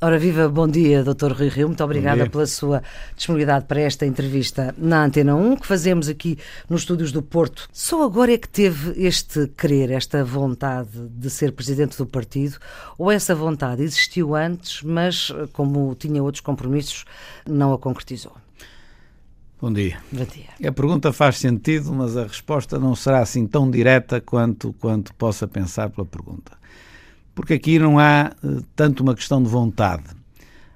Ora, viva, bom dia, Dr. Rui Rio. Muito obrigada pela sua disponibilidade para esta entrevista na Antena 1, que fazemos aqui nos estúdios do Porto. Só agora é que teve este querer, esta vontade de ser presidente do partido, ou essa vontade existiu antes, mas como tinha outros compromissos, não a concretizou? Bom dia. Bom dia. A pergunta faz sentido, mas a resposta não será assim tão direta quanto, quanto possa pensar pela pergunta porque aqui não há eh, tanto uma questão de vontade.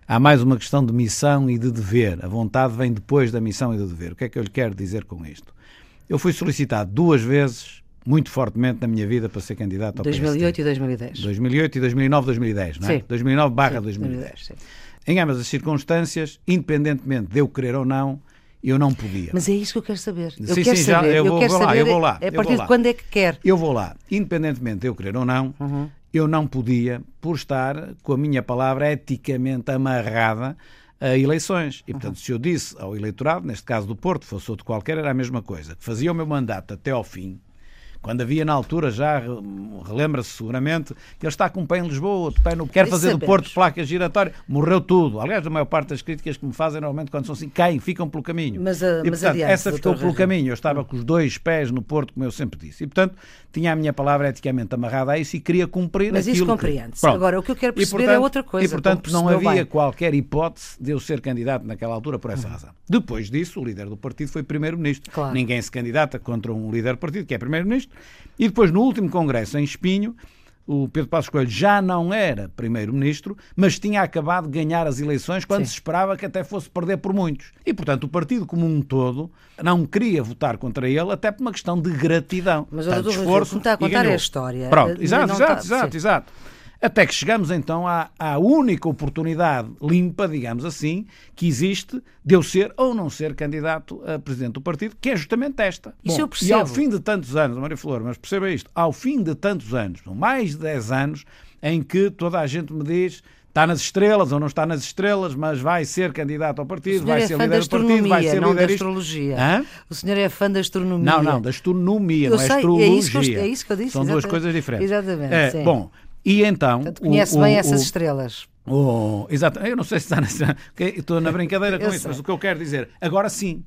Há mais uma questão de missão e de dever. A vontade vem depois da missão e do dever. O que é que eu lhe quero dizer com isto? Eu fui solicitado duas vezes, muito fortemente na minha vida, para ser candidato ao 2008 PSD. e 2010. 2008 e 2009, 2010, não é? Sim. 2009 barra 2010. sim. Em ambas as circunstâncias, independentemente de eu querer ou não, eu não podia. Mas é isso que eu quero saber. Eu sim, quero sim, saber. Já, eu, eu vou, quero vou saber lá, eu vou lá. É a partir de quando é que quer? Eu vou lá. Independentemente de eu querer ou não, uhum eu não podia, por estar com a minha palavra eticamente amarrada a eleições. E, portanto, se eu disse ao eleitorado, neste caso do Porto, fosse outro qualquer, era a mesma coisa, que fazia o meu mandato até ao fim, quando havia na altura, já relembra-se seguramente, que ele está com um pé em Lisboa, outro pé no. Quer fazer do Porto placa giratória, morreu tudo. Aliás, a maior parte das críticas que me fazem normalmente quando são assim, caem, ficam pelo caminho. Mas, a, e, mas portanto, adiante, essa ficou pelo caminho. Eu estava com os dois pés no Porto, como eu sempre disse. E, portanto, tinha a minha palavra eticamente amarrada a isso e queria cumprir Mas isso compreende-se. Agora, o que eu quero perceber e, portanto, é outra coisa. E, portanto, não havia bem. qualquer hipótese de eu ser candidato naquela altura por essa uhum. razão. Depois disso, o líder do partido foi primeiro-ministro. Claro. Ninguém se candidata contra um líder do partido, que é primeiro-ministro. E depois, no último congresso em Espinho, o Pedro Passos Coelho já não era primeiro-ministro, mas tinha acabado de ganhar as eleições quando Sim. se esperava que até fosse perder por muitos. E, portanto, o partido como um todo não queria votar contra ele, até por uma questão de gratidão. Mas o esforço, está a contar é a história. Pronto, exato, exato, exato, exato. Até que chegamos então à, à, única oportunidade limpa, digamos assim, que existe de eu ser ou não ser candidato a presidente do partido, que é justamente esta. Isso Bom, eu percebo. E ao fim de tantos anos, Maria Flor, mas perceba isto, ao fim de tantos anos, mais de 10 anos, em que toda a gente me diz está nas estrelas ou não está nas estrelas, mas vai ser candidato ao partido, vai é ser líder do partido, vai ser não líder da astrologia. Hã? O senhor é fã da astronomia. Não, não, da astronomia, Eu não é sei, astrologia. É isso, que eu, é isso que eu disse. São exatamente. duas coisas diferentes. Exatamente. É, bom, e então. Portanto, conhece o, bem o, essas o, estrelas. Oh, exato. Eu não sei se está nessa. Estou na brincadeira com isso, mas o que eu quero dizer, agora sim.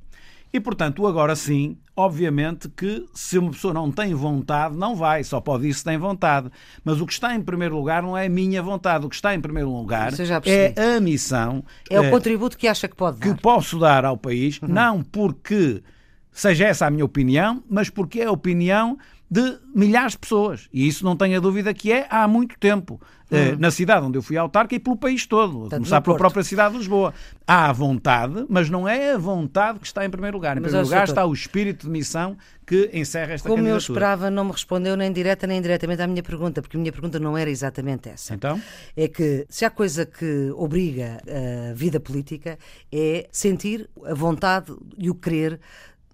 E portanto, agora sim, obviamente que se uma pessoa não tem vontade, não vai, só pode ir se tem vontade. Mas o que está em primeiro lugar não é a minha vontade, o que está em primeiro lugar é a missão. É o contributo que acha que pode dar. Que posso dar ao país, uhum. não porque seja essa a minha opinião, mas porque é a opinião de milhares de pessoas. E isso não tenha dúvida que é há muito tempo. Uhum. Na cidade onde eu fui autarca e pelo país todo, a começar pela própria cidade de Lisboa. Há a vontade, mas não é a vontade que está em primeiro lugar. Em mas primeiro lugar está o espírito de missão que encerra esta Como eu esperava, não me respondeu nem direta nem indiretamente à minha pergunta, porque a minha pergunta não era exatamente essa. Então? É que se há coisa que obriga a vida política é sentir a vontade e o querer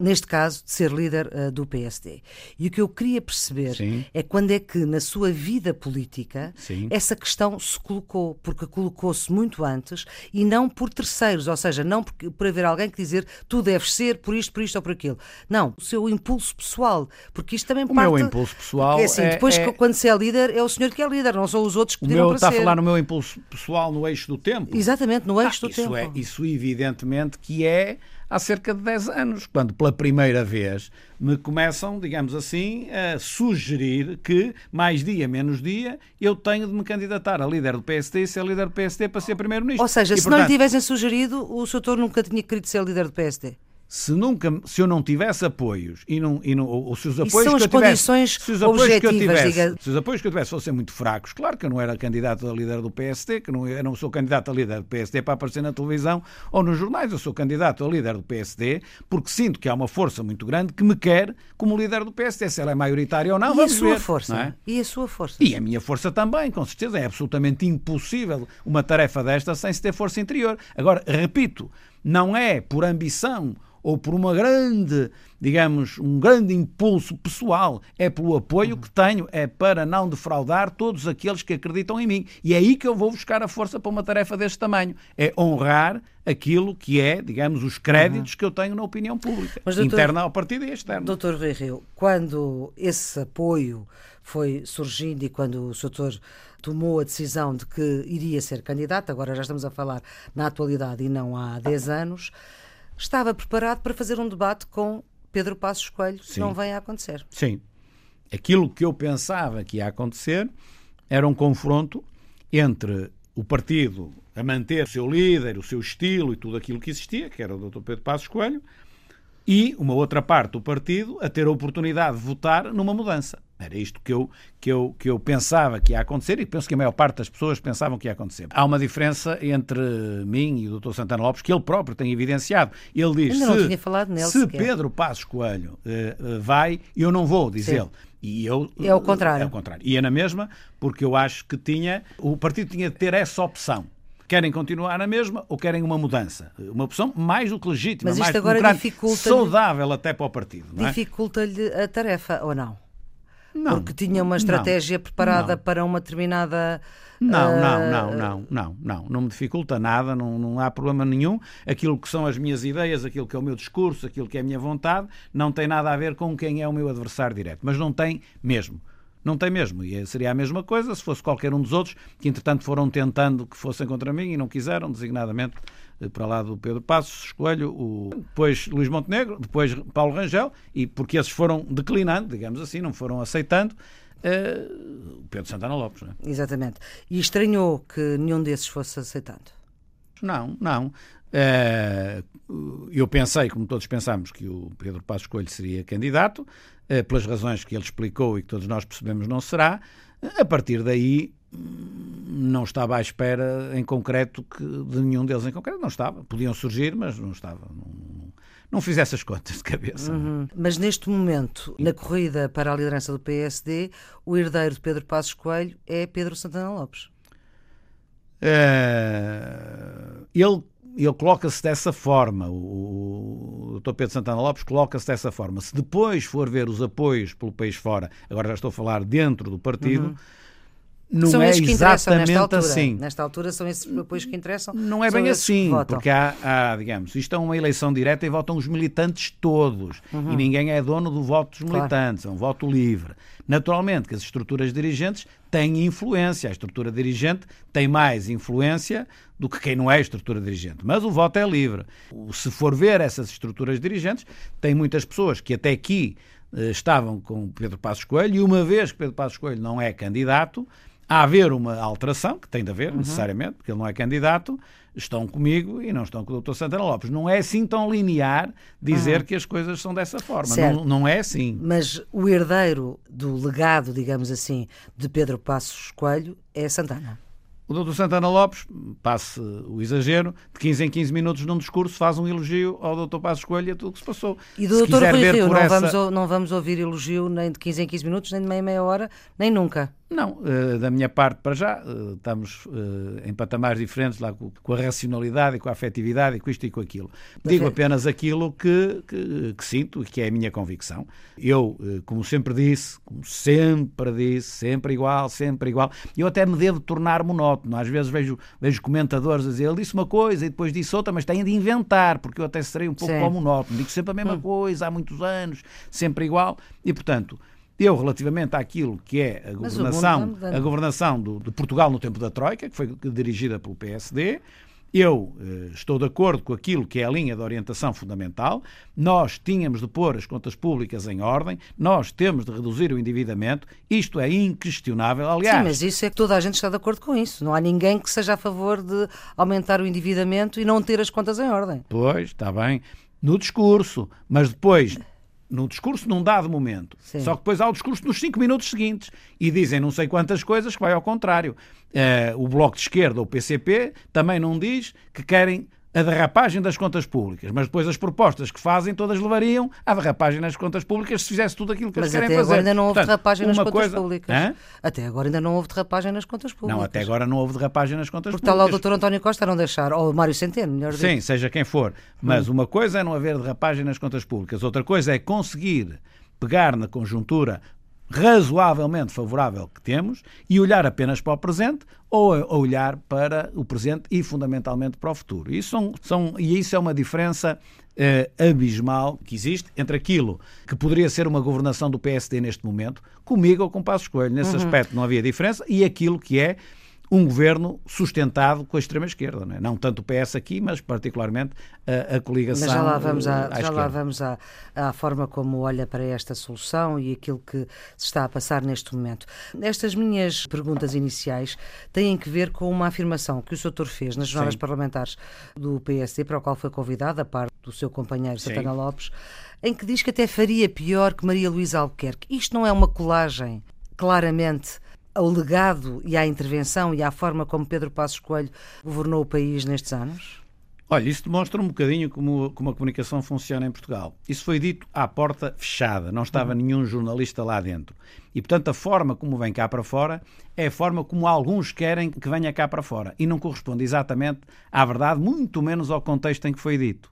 neste caso, de ser líder uh, do PSD. E o que eu queria perceber Sim. é quando é que, na sua vida política, Sim. essa questão se colocou, porque colocou-se muito antes e não por terceiros, ou seja, não por, por haver alguém que dizer tu deves ser por isto, por isto ou por aquilo. Não, o seu impulso pessoal, porque isto também o parte... O meu impulso pessoal é assim, é, depois é... quando se é líder, é o senhor que é líder, não são os outros que pediram meu, para está ser. Está a falar no meu impulso pessoal no eixo do tempo? Exatamente, no eixo ah, do isso tempo. É, isso evidentemente que é há cerca de 10 anos, quando pela primeira vez me começam, digamos assim, a sugerir que, mais dia, menos dia, eu tenho de me candidatar a líder do PSD e ser líder do PSD para ser primeiro-ministro. Ou seja, e, se portanto, não lhe tivessem sugerido, o Sr. nunca tinha querido ser líder do PSD? Se nunca se eu não tivesse apoios e não, e não ou se os apoios são que as eu tivesse, condições se os apoios que eu tivesse, diga... se os apoios que eu tivesse fossem muito fracos, claro que eu não era candidato a líder do PSD, que não, eu não sou candidato a líder do PSD para aparecer na televisão ou nos jornais, eu sou candidato a líder do PSD porque sinto que há uma força muito grande que me quer como líder do PSD, se ela é maioritária ou não, e vamos a sua ver, força? É? E a sua força? E a minha força também, com certeza, é absolutamente impossível uma tarefa desta sem se ter força interior. Agora, repito, não é por ambição ou por uma grande, digamos, um grande impulso pessoal, é pelo apoio que tenho, é para não defraudar todos aqueles que acreditam em mim. E é aí que eu vou buscar a força para uma tarefa deste tamanho, é honrar aquilo que é, digamos, os créditos uhum. que eu tenho na opinião pública, Mas, doutor, interna ao partido e externa. Doutor Rui Rio, quando esse apoio foi surgindo e quando o Soutor tomou a decisão de que iria ser candidato, agora já estamos a falar na atualidade e não há 10 anos, estava preparado para fazer um debate com Pedro Passos Coelho, que não vem a acontecer. Sim. Aquilo que eu pensava que ia acontecer era um confronto entre o partido a manter o seu líder, o seu estilo e tudo aquilo que existia, que era o Dr. Pedro Passos Coelho, e uma outra parte do partido a ter a oportunidade de votar numa mudança. Era isto que eu, que, eu, que eu pensava que ia acontecer e penso que a maior parte das pessoas pensavam que ia acontecer. Há uma diferença entre mim e o Dr. Santana Lopes que ele próprio tem evidenciado. Ele diz: se sequer. Pedro Passos Coelho uh, uh, vai, eu não vou, diz Sim. ele. E eu, É o contrário. É o contrário. E é na mesma, porque eu acho que tinha, o partido tinha de ter essa opção. Querem continuar na mesma ou querem uma mudança? Uma opção mais do que legítima, Mas isto mais agora saudável até para o partido. É? Dificulta-lhe a tarefa, ou não? Não Porque tinha uma não, estratégia preparada não. para uma determinada. Não, não, ah, não, não, não, não, não me dificulta nada, não, não há problema nenhum. Aquilo que são as minhas ideias, aquilo que é o meu discurso, aquilo que é a minha vontade, não tem nada a ver com quem é o meu adversário direto. Mas não tem mesmo. Não tem mesmo. E seria a mesma coisa se fosse qualquer um dos outros que, entretanto, foram tentando que fossem contra mim e não quiseram, designadamente para lá do Pedro Passos, Escolho, o... depois Luís Montenegro, depois Paulo Rangel, e porque esses foram declinando, digamos assim, não foram aceitando, eh, o Pedro Santana Lopes. Não é? Exatamente. E estranhou que nenhum desses fosse aceitando. Não, não. Eh, eu pensei, como todos pensámos, que o Pedro Passos Coelho seria candidato, eh, pelas razões que ele explicou e que todos nós percebemos não será. A partir daí, não estava à espera em concreto que, de nenhum deles em concreto. Não estava. Podiam surgir, mas não estava. Não, não, fiz essas contas de cabeça. Uhum. Mas neste momento, na corrida para a liderança do PSD, o herdeiro de Pedro Passos Coelho é Pedro Santana Lopes. Eh, ele, ele coloca-se dessa forma, o, o Dr. Pedro Santana Lopes coloca-se dessa forma. Se depois for ver os apoios pelo país fora, agora já estou a falar dentro do partido, não são é esses que interessam nesta exatamente altura. assim. Nesta altura são esses apoios que interessam. Não é bem assim, porque há, há, digamos, isto é uma eleição direta e votam os militantes todos. E ninguém é dono do voto dos Uhum. Claro. militantes, é um voto livre. Naturalmente que as estruturas dirigentes têm influência. A estrutura dirigente tem mais influência do que quem não é estrutura dirigente. Mas o voto é livre. Se for ver essas estruturas dirigentes, tem muitas pessoas que até aqui eh, estavam com Pedro Passos Coelho e uma vez que Pedro Passos Coelho não é candidato, a haver uma alteração, que tem de haver, necessariamente, porque ele não é candidato, estão comigo e não estão com o Dr. Santana Lopes. Não é assim tão linear dizer que as coisas são dessa forma. Não, não é assim. Mas o herdeiro do legado, digamos assim, de Pedro Passos Coelho é Santana. O Dr. Santana Lopes, passe o exagero, de 15 em 15 minutos num discurso faz um elogio ao Dr. Passos Coelho e a tudo o que se passou. E do Dr. Rui Rio, não, essa- vamos, não vamos ouvir elogio nem de 15 em 15 minutos, nem de meia meia hora, nem nunca. Não, eh, da minha parte para já, eh, estamos eh, em patamares diferentes lá com, a racionalidade e com a afetividade e com isto e com aquilo. Digo é- apenas aquilo que, que, que sinto e que é a minha convicção. Eu, como sempre disse, como sempre disse, sempre igual, sempre igual, eu até me devo tornar monótono. Às vezes vejo, vejo comentadores a dizer, ele disse uma coisa e depois disse outra, mas têm de inventar, porque eu até serei um pouco Sim. ao monótono. Digo sempre a mesma coisa há muitos anos, sempre igual, e portanto. Eu, relativamente àquilo que é a governação, a governação do- de Portugal no tempo da Troika, que foi dirigida pelo PSD, eu eh, estou de acordo com aquilo que é a linha de orientação fundamental. Nós tínhamos de pôr as contas públicas em ordem, nós temos de reduzir o endividamento, isto é inquestionável. Aliás, Sim, mas isso é que toda a gente está de acordo com isso. Não há ninguém que seja a favor de aumentar o endividamento e não ter as contas em ordem. Pois, está bem. No discurso, mas depois, no discurso num dado momento. Sim. Só que depois há o discurso nos cinco minutos seguintes e dizem não sei quantas coisas que vai ao contrário. Eh, o Bloco de Esquerda, o PCP, também não diz que querem a derrapagem das contas públicas, mas depois as propostas que fazem todas levariam à derrapagem nas contas públicas se fizesse tudo aquilo que Mas eles querem até fazer. agora ainda não houve Portanto, derrapagem nas contas coisa- públicas. Hã? Até agora ainda não houve derrapagem nas contas públicas. Não, até agora não houve derrapagem nas contas Porque está lá o públicas. Dr. António Costa a não deixar, ou o Mário Centeno, melhor dizer. Sim, seja quem for. Mas uma coisa é não haver derrapagem nas contas públicas, outra coisa é conseguir pegar na conjuntura razoavelmente favorável que temos e olhar apenas para o presente ou olhar para o presente e fundamentalmente para o futuro. Isso são, são, e isso é uma diferença eh, abismal que existe entre aquilo que poderia ser uma governação do PSD neste momento, comigo ou com Passos Coelho. Nesse uhum. aspecto não havia diferença, e aquilo que é um governo sustentado com a extrema-esquerda. Não, é? não tanto o PS aqui, mas particularmente a, a coligação. Mas já lá vamos, à, à já lá vamos à, à, forma como olha para esta solução e aquilo que se está a passar neste momento. Estas minhas perguntas iniciais têm que ver com uma afirmação que o Sr. fez nas jornadas Sim. parlamentares do PSD, para o qual foi convidado, a parte do seu companheiro Sim. Santana Lopes, em que diz que até faria pior que Maria Luísa Albuquerque. Isto não é uma colagem, claramente, ao legado e à intervenção e à forma como Pedro Passos Coelho governou o país nestes anos? Olha, isso demonstra um bocadinho como, como a comunicação funciona em Portugal. Isso foi dito à porta fechada, não estava nenhum jornalista lá dentro. E, portanto, a forma como vem cá para fora é a forma como alguns querem que venha cá para fora. E não corresponde exatamente à verdade, muito menos ao contexto em que foi dito.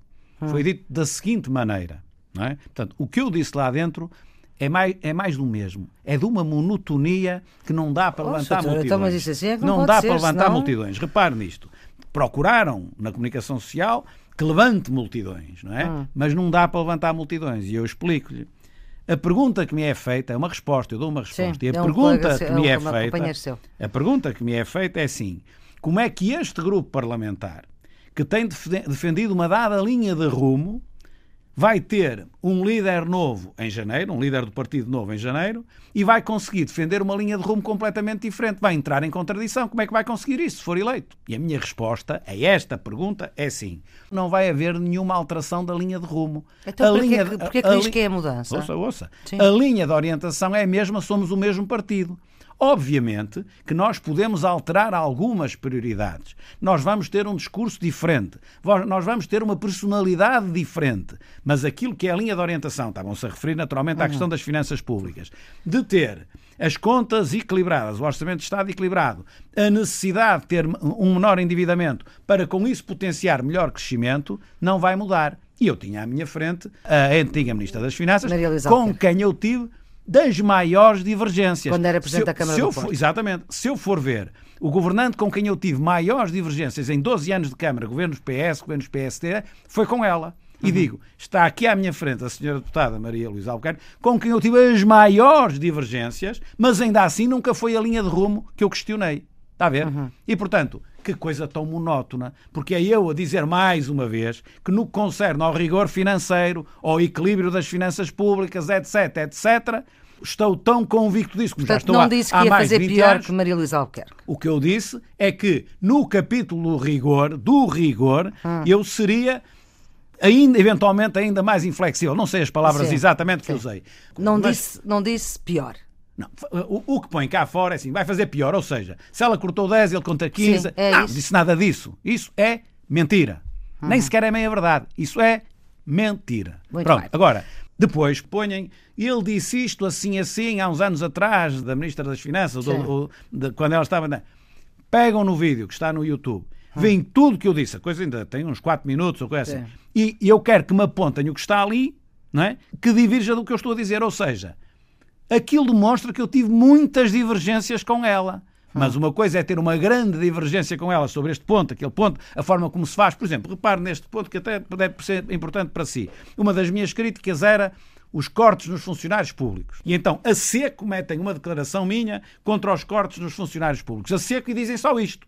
Foi dito da seguinte maneira. É? Portanto, o que eu disse lá dentro é mais, é mais do mesmo. É de uma monotonia que não dá para oh, levantar multidões. Então, mas isso assim é não, não dá ser, para levantar senão... multidões. Repare nisto. Procuraram na comunicação social que levante multidões, não é? Hum. Mas não dá para levantar multidões. E eu explico-lhe. A pergunta que me é feita é uma resposta, eu dou uma resposta. Sim, e a é um pergunta que me é, é feita, a pergunta que me é feita é assim: como é que este grupo parlamentar que tem defendido uma dada linha de rumo vai ter um líder novo em janeiro, um líder do partido novo em janeiro, e vai conseguir defender uma linha de rumo completamente diferente. Vai entrar em contradição. Como é que vai conseguir isso se for eleito? E a minha resposta a esta pergunta é sim. Não vai haver nenhuma alteração da linha de rumo. Então, a linha, que, porque é que diz que é a mudança? Ouça, ouça. Sim. A linha de orientação é a mesma, somos o mesmo partido. Obviamente que nós podemos alterar algumas prioridades. Nós vamos ter um discurso diferente, nós vamos ter uma personalidade diferente, mas aquilo que é a linha de orientação, estavam-se a referir naturalmente à uhum. questão das finanças públicas, de ter as contas equilibradas, o orçamento de Estado equilibrado, a necessidade de ter um menor endividamento para com isso potenciar melhor crescimento, não vai mudar. E eu tinha à minha frente a antiga Ministra das Finanças, com quem eu tive das maiores divergências. Quando era Presidente da Câmara do Porto. exatamente. Se eu for ver o governante com quem eu tive maiores divergências em 12 anos de Câmara, governos PS, governos PSD, foi com ela. E uhum. digo, está aqui à minha frente a senhora deputada Maria Luísa Albuquerque, com quem eu tive as maiores divergências, mas ainda assim nunca foi a linha de rumo que eu questionei. Está a ver? Uhum. E, portanto, que coisa tão monótona, porque é eu a dizer mais uma vez que no que concerne ao rigor financeiro, ao equilíbrio das finanças públicas, etc, etc, estou tão convicto disso, como Portanto, já estou não disse que ia fazer pior anos, que Maria Luísa Albuquerque. O que eu disse é que no capítulo do rigor, do rigor, hum. eu seria ainda eventualmente ainda mais inflexível. Não sei as palavras Sim. exatamente que Sim. usei. Não, Mas... disse, não disse pior. Não, o, o, que põe cá fora é assim, vai fazer pior, ou seja, se ela cortou 10, ele conta 15, Sim, é não isso. disse nada disso. Isso é mentira. Uhum. Nem sequer é meia verdade. Isso é mentira. Muito Pronto, bem. agora, depois ponham, ele disse isto assim, assim, há uns anos atrás, da Ministra das Finanças, ou, de, quando ela estava. Na... Pegam no vídeo que está no YouTube, hum. veem tudo que eu disse, a coisa ainda tem uns 4 minutos ou coisa assim, e, e eu quero que me apontem o que está ali, não é? que divirja do que eu estou a dizer. Ou seja, aquilo demonstra que eu tive muitas divergências com ela. Mas uma coisa é ter uma grande divergência com ela sobre este ponto, aquele ponto, a forma como se faz. Por exemplo, repare neste ponto que até deve ser importante para si. Uma das minhas críticas era os cortes nos funcionários públicos. E então, a SECO metem uma declaração minha contra os cortes nos funcionários públicos. A SECO e dizem só isto.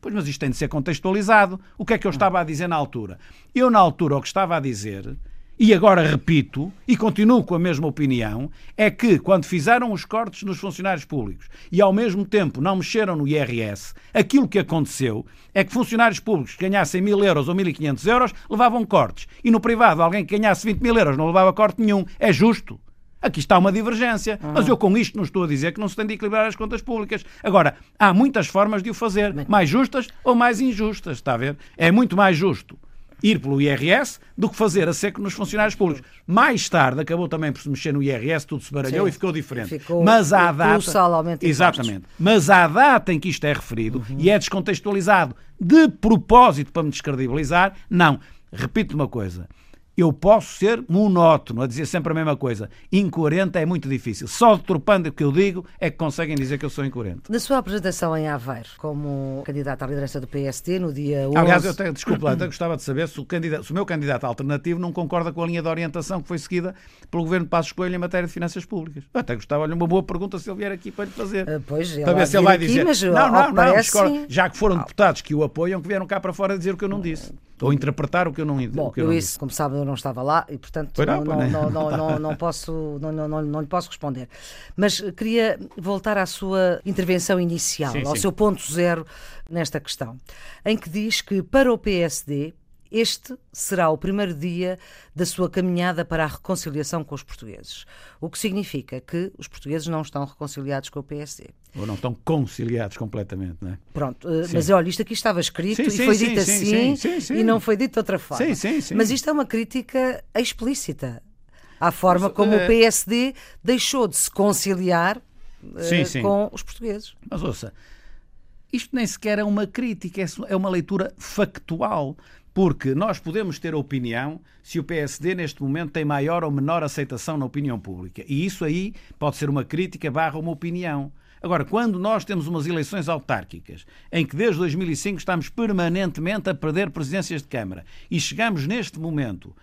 Pois, mas isto tem de ser contextualizado. O que é que eu estava a dizer na altura? Eu, na altura, o que estava a dizer e agora repito, e continuo com a mesma opinião, é que quando fizeram os cortes nos funcionários públicos e ao mesmo tempo não mexeram no IRS, aquilo que aconteceu é que funcionários públicos que ganhassem mil euros ou 1.500 euros levavam cortes. E no privado, alguém que ganhasse 20 mil euros não levava corte nenhum. É justo. Aqui está uma divergência. Uhum. Mas eu com isto não estou a dizer que não se tem de equilibrar as contas públicas. Agora, há muitas formas de o fazer, mais justas ou mais injustas, está a ver? É muito mais justo ir pelo IRS do que fazer a seco nos funcionários públicos. Mais tarde acabou também por se mexer no IRS, tudo se baralhou Sim. e ficou diferente. Ficou mas há data Exatamente. Mas há data em que isto é referido uhum. e é descontextualizado de propósito para me descredibilizar, não. Repito uma coisa. Eu posso ser monótono, a dizer sempre a mesma coisa. Incoerente é muito difícil. Só deturpando o que eu digo é que conseguem dizer que eu sou incoerente. Na sua apresentação em Aveiro, como candidato à liderança do PSD, no dia 11... Aliás, eu até, desculpe lá, até gostava de saber se o, se o meu candidato alternativo não concorda com a linha de orientação que foi seguida pelo Governo de Passos Coelho em matéria de finanças públicas. Eu até gostava, olha, uma boa pergunta se ele vier aqui para lhe fazer. Uh, pois, para ver se ele vai aqui, dizer... Mas, não, não, não, parece... já que foram deputados que o apoiam, que vieram cá para fora dizer o que eu não disse. Ou interpretar o que eu não, Bom, eu, eu isso, disse. como sabe, eu não estava lá e, portanto, não, não, não, não, não, não, posso, não, não, não, lhe posso responder. Mas queria voltar à sua intervenção inicial, sim, ao sim. seu ponto zero nesta questão, em que diz que para o PSD este será o primeiro dia da sua caminhada para a reconciliação com os portugueses. O que significa que os portugueses não estão reconciliados com o PSD. Ou não estão conciliados completamente, não é? Pronto, sim. mas olha, isto aqui estava escrito sim, e sim, foi sim, dito assim e não foi dito de outra forma. Mas isto é uma crítica explícita à forma como o PSD deixou de se conciliar uh, com os portugueses. Mas ouça, isto nem sequer é uma crítica, é uma leitura factual. Porque nós podemos ter opinião se o PSD neste momento tem maior ou menor aceitação na opinião pública. E isso aí pode ser uma crítica barra uma opinião. Agora, quando nós temos umas eleições autárquicas, em que desde 2005 estamos permanentemente a perder presidências de Câmara, e chegamos neste momento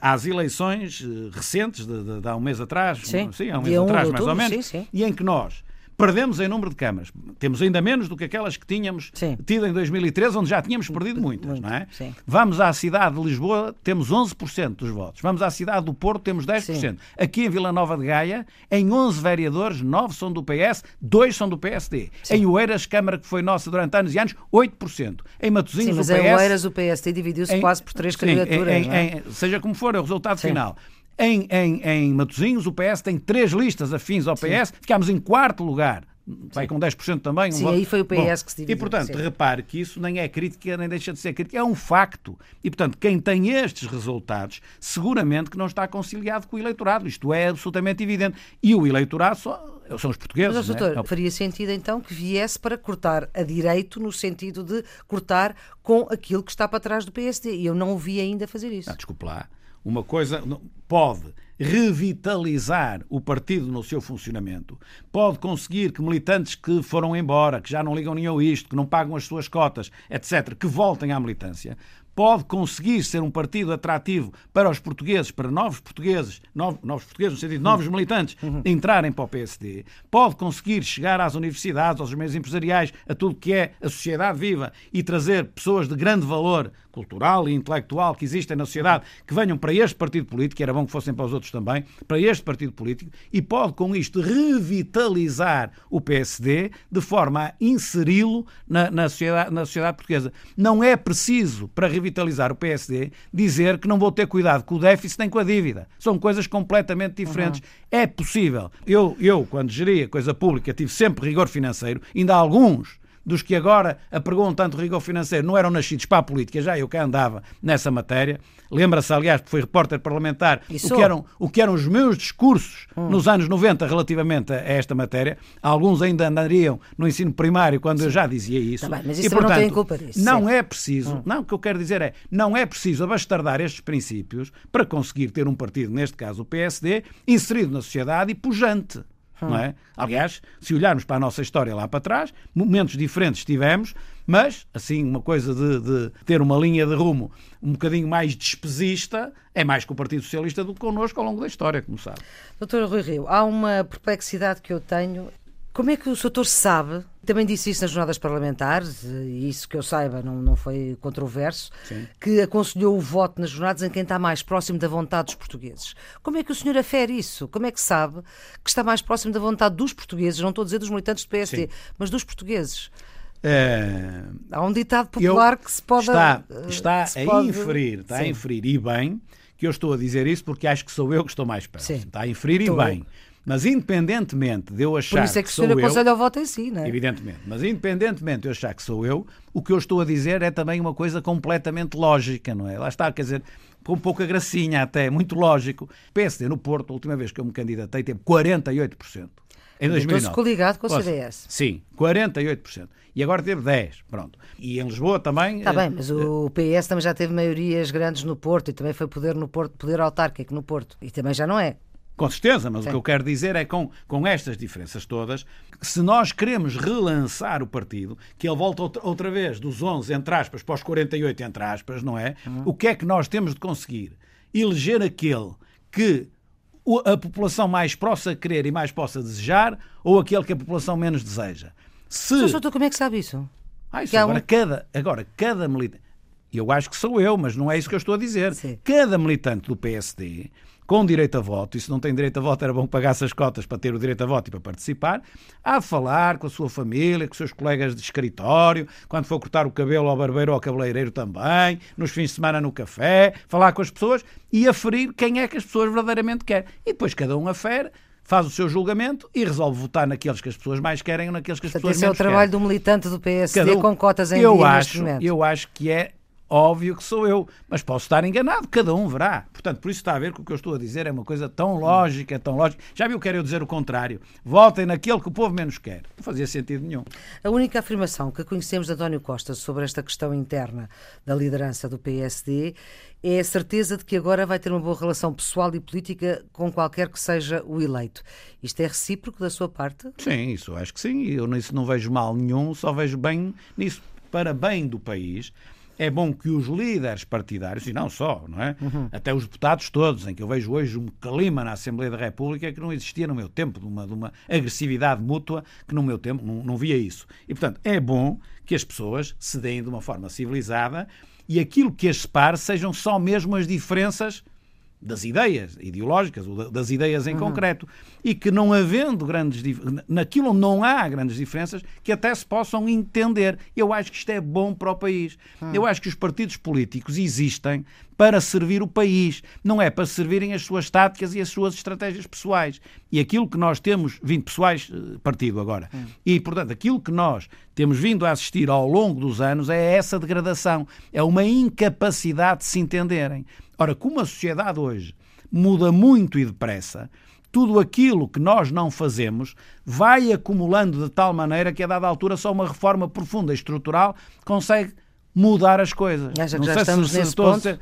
às eleições recentes, de, de, de há um mês atrás, sim, sim há um mês atrás mais ou menos, sim, sim. e em que nós perdemos em número de câmaras. Temos ainda menos do que aquelas que tínhamos Sim. tido em 2013, onde já tínhamos perdido muitas, Muito, não é? sim. Vamos à cidade de Lisboa, temos 11% dos votos. Vamos à cidade do Porto, temos 10%. Sim. Aqui em Vila Nova de Gaia, em 11 vereadores, 9 são do PS, 2 são do PSD. Em Oeiras, Câmara que foi nossa durante anos e anos, 8%. Em Matosinhos, Sim, mas o PS... em Oeiras o PSD dividiu-se em- quase por três Sim, candidaturas. em- é? em- seja como for, é o resultado Sim. final. Em, em, em Matosinhos, o PS tem três listas afins ao PS, ficámos em quarto lugar. Vai com 10% também. um Sim, voto. aí foi o PS Bom, que se dividiu, E, portanto, sim. repare que isso nem é crítica, nem deixa de ser crítica, é um facto. E, portanto, quem tem estes resultados, seguramente que não está conciliado com o eleitorado. Isto é absolutamente evidente. E o eleitorado só- são os portugueses. Mas, é? doutor, faria sentido então que viesse para cortar a direito no sentido de cortar com aquilo que está para trás do PSD. E eu não o vi ainda fazer isso. Ah, desculpe lá. Uma coisa pode revitalizar o partido no seu funcionamento, pode conseguir que militantes que foram embora, que já não ligam nem isto, que não pagam as suas cotas, etc., que voltem à militância, pode conseguir ser um partido atrativo para os portugueses, para novos portugueses, novos, novos portugueses no sentido de novos militantes, entrarem para o PSD, pode conseguir chegar às universidades, aos meios empresariais, a tudo que é a sociedade viva e trazer pessoas de grande valor cultural e intelectual que existem na sociedade, que venham para este partido político, era bom que fossem para os outros também, para este partido político, e pode com isto revitalizar o PSD de forma a inseri-lo na, na sociedade, na sociedade portuguesa. Não é preciso, para revitalizar o PSD, dizer que não vou ter cuidado com o déficit nem com a dívida. São coisas completamente diferentes. É possível. Eu, eu, quando geria coisa pública, tive sempre rigor financeiro, ainda há alguns dos que agora apregam tanto rigor financeiro não eram nascidos para a política, já eu cá andava nessa matéria. Lembra-se, aliás, que foi repórter parlamentar, E o que, eram, o que eram os meus discursos nos anos 90 relativamente a esta matéria. Alguns ainda andariam no ensino primário quando eu já dizia isso. Tá bem, mas E, isso não portanto, tem culpa disso, Não sim. é preciso, não, o que eu quero dizer é, não é preciso abastardar estes princípios para conseguir ter um partido, neste caso o PSD, inserido na sociedade e pujante. Não é? Aliás, se olharmos para a nossa história lá para trás, momentos diferentes tivemos, mas, assim, uma coisa de, de ter uma linha de rumo um bocadinho mais despesista é mais com o Partido Socialista do que connosco ao longo da história, como sabe. Doutor Rui Rio, há uma perplexidade que eu tenho. Como é que o doutor sabe, também disse isso nas jornadas parlamentares, e isso que eu saiba não, não foi controverso, Sim. que aconselhou o voto nas jornadas em quem está mais próximo da vontade dos portugueses. Como é que o senhor afere isso? Como é que sabe que está mais próximo da vontade dos portugueses? Não estou a dizer dos militantes do PSD, Sim. mas dos portugueses. É, Há um ditado popular Eu- que se pode. Está, eh, está a pode- inferir, está a Sim. inferir e bem que eu estou a dizer isso porque acho que sou eu que estou mais perto. Sim. Está a inferir Estou. e bem. Mas independentemente de eu achar Por isso é que o sou eu, voto em si, não é? Evidentemente. Mas independentemente de eu achar que sou eu, o que eu estou a dizer é também uma coisa completamente lógica, não é? Lá está, quer dizer, com pouca gracinha até, muito lógico. PSD no Porto, a última vez que eu me candidatei, teve 48%. Em 2009. Então coligado com o CDS. Sim, 48%. E agora teve 10, pronto. E em Lisboa também... Está bem, mas o PS também já teve maiorias grandes no Porto e também foi poder no Porto, poder autárquico no Porto. E também já não é. Com certeza, mas Sim. o que eu quero dizer é com, com estas diferenças todas, se nós queremos relançar o partido, que ele volta outra, outra vez dos 11, entre aspas, para os 48, entre aspas, não é? Uhum. O que é que nós temos de conseguir? Eleger aquele que a população mais possa querer e mais possa desejar ou aquele que a população menos deseja. Se... Sr. como é que sabe isso? Ah, isso agora, um... cada, agora, cada militante... Eu acho que sou eu, mas não é isso que eu estou a dizer. Sim. Cada militante do PSD com direito a voto, e se não tem direito a voto era bom que pagasse as cotas para ter o direito a voto e para participar, há de falar com a sua família, com os seus colegas de escritório, quando for cortar o cabelo ao barbeiro ou ao cabeleireiro também, nos fins de semana no café, falar com as pessoas e aferir quem é que as pessoas verdadeiramente querem. E depois cada um afere faz o seu julgamento e resolve votar naqueles que as pessoas mais querem ou naqueles que as pessoas menos querem. Esse é o trabalho querem. do militante do PSD um, com cotas em eu dia acho, Eu acho que é Óbvio que sou eu, mas posso estar enganado, cada um verá. Portanto, por isso está a ver que o que eu estou a dizer é uma coisa tão lógica, tão lógica. Já viu que quero eu dizer o contrário? Votem naquele que o povo menos quer. Não fazia sentido nenhum. A única afirmação que conhecemos de António Costa sobre esta questão interna da liderança do PSD é a certeza de que agora vai ter uma boa relação pessoal e política com qualquer que seja o eleito. Isto é recíproco da sua parte? Sim, isso acho que sim. Eu nisso não vejo mal nenhum, só vejo bem nisso. Para bem do país, é bom que os líderes partidários, e não só, não é? Uhum. Até os deputados todos, em que eu vejo hoje um clima na Assembleia da República que não existia no meu tempo, de uma, de uma agressividade mútua que no meu tempo não, não via isso. E, portanto, é bom que as pessoas se deem de uma forma civilizada e aquilo que as separe sejam só mesmo as diferenças das ideias ideológicas, ou das ideias em uhum. concreto, e que não havendo grandes naquilo não há grandes diferenças que até se possam entender. Eu acho que isto é bom para o país. Uhum. Eu acho que os partidos políticos existem para servir o país, não é para servirem as suas táticas e as suas estratégias pessoais. E aquilo que nós temos vindo pessoais eh, partido agora. Uhum. E portanto, aquilo que nós temos vindo a assistir ao longo dos anos é essa degradação, é uma incapacidade de se entenderem. Ora, como a sociedade hoje muda muito e depressa, tudo aquilo que nós não fazemos vai acumulando de tal maneira que a dada altura só uma reforma profunda e estrutural consegue mudar as coisas. Acha que não já estamos se, nesse ponto? Ser...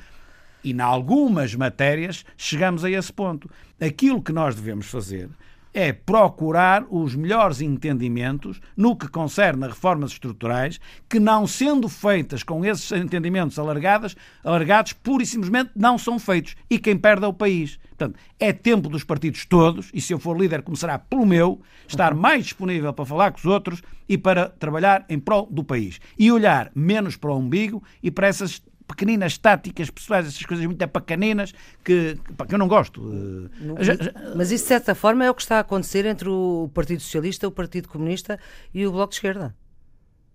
E em algumas matérias chegamos a esse ponto. Aquilo que nós devemos fazer é procurar os melhores entendimentos no que concerne a reformas estruturais, que não sendo feitas com esses entendimentos alargados, alargados, pura e simplesmente não são feitos. E quem perde é o país. Portanto, é tempo dos partidos todos, e se eu for líder, começará pelo meu, estar mais disponível para falar com os outros e para trabalhar em prol do país. E olhar menos para o umbigo e para essas pequeninas táticas pessoais, essas coisas muito pequeninas que, que eu não gosto. Mas isso, de certa forma, é o que está a acontecer entre o Partido Socialista, o Partido Comunista e o Bloco de Esquerda.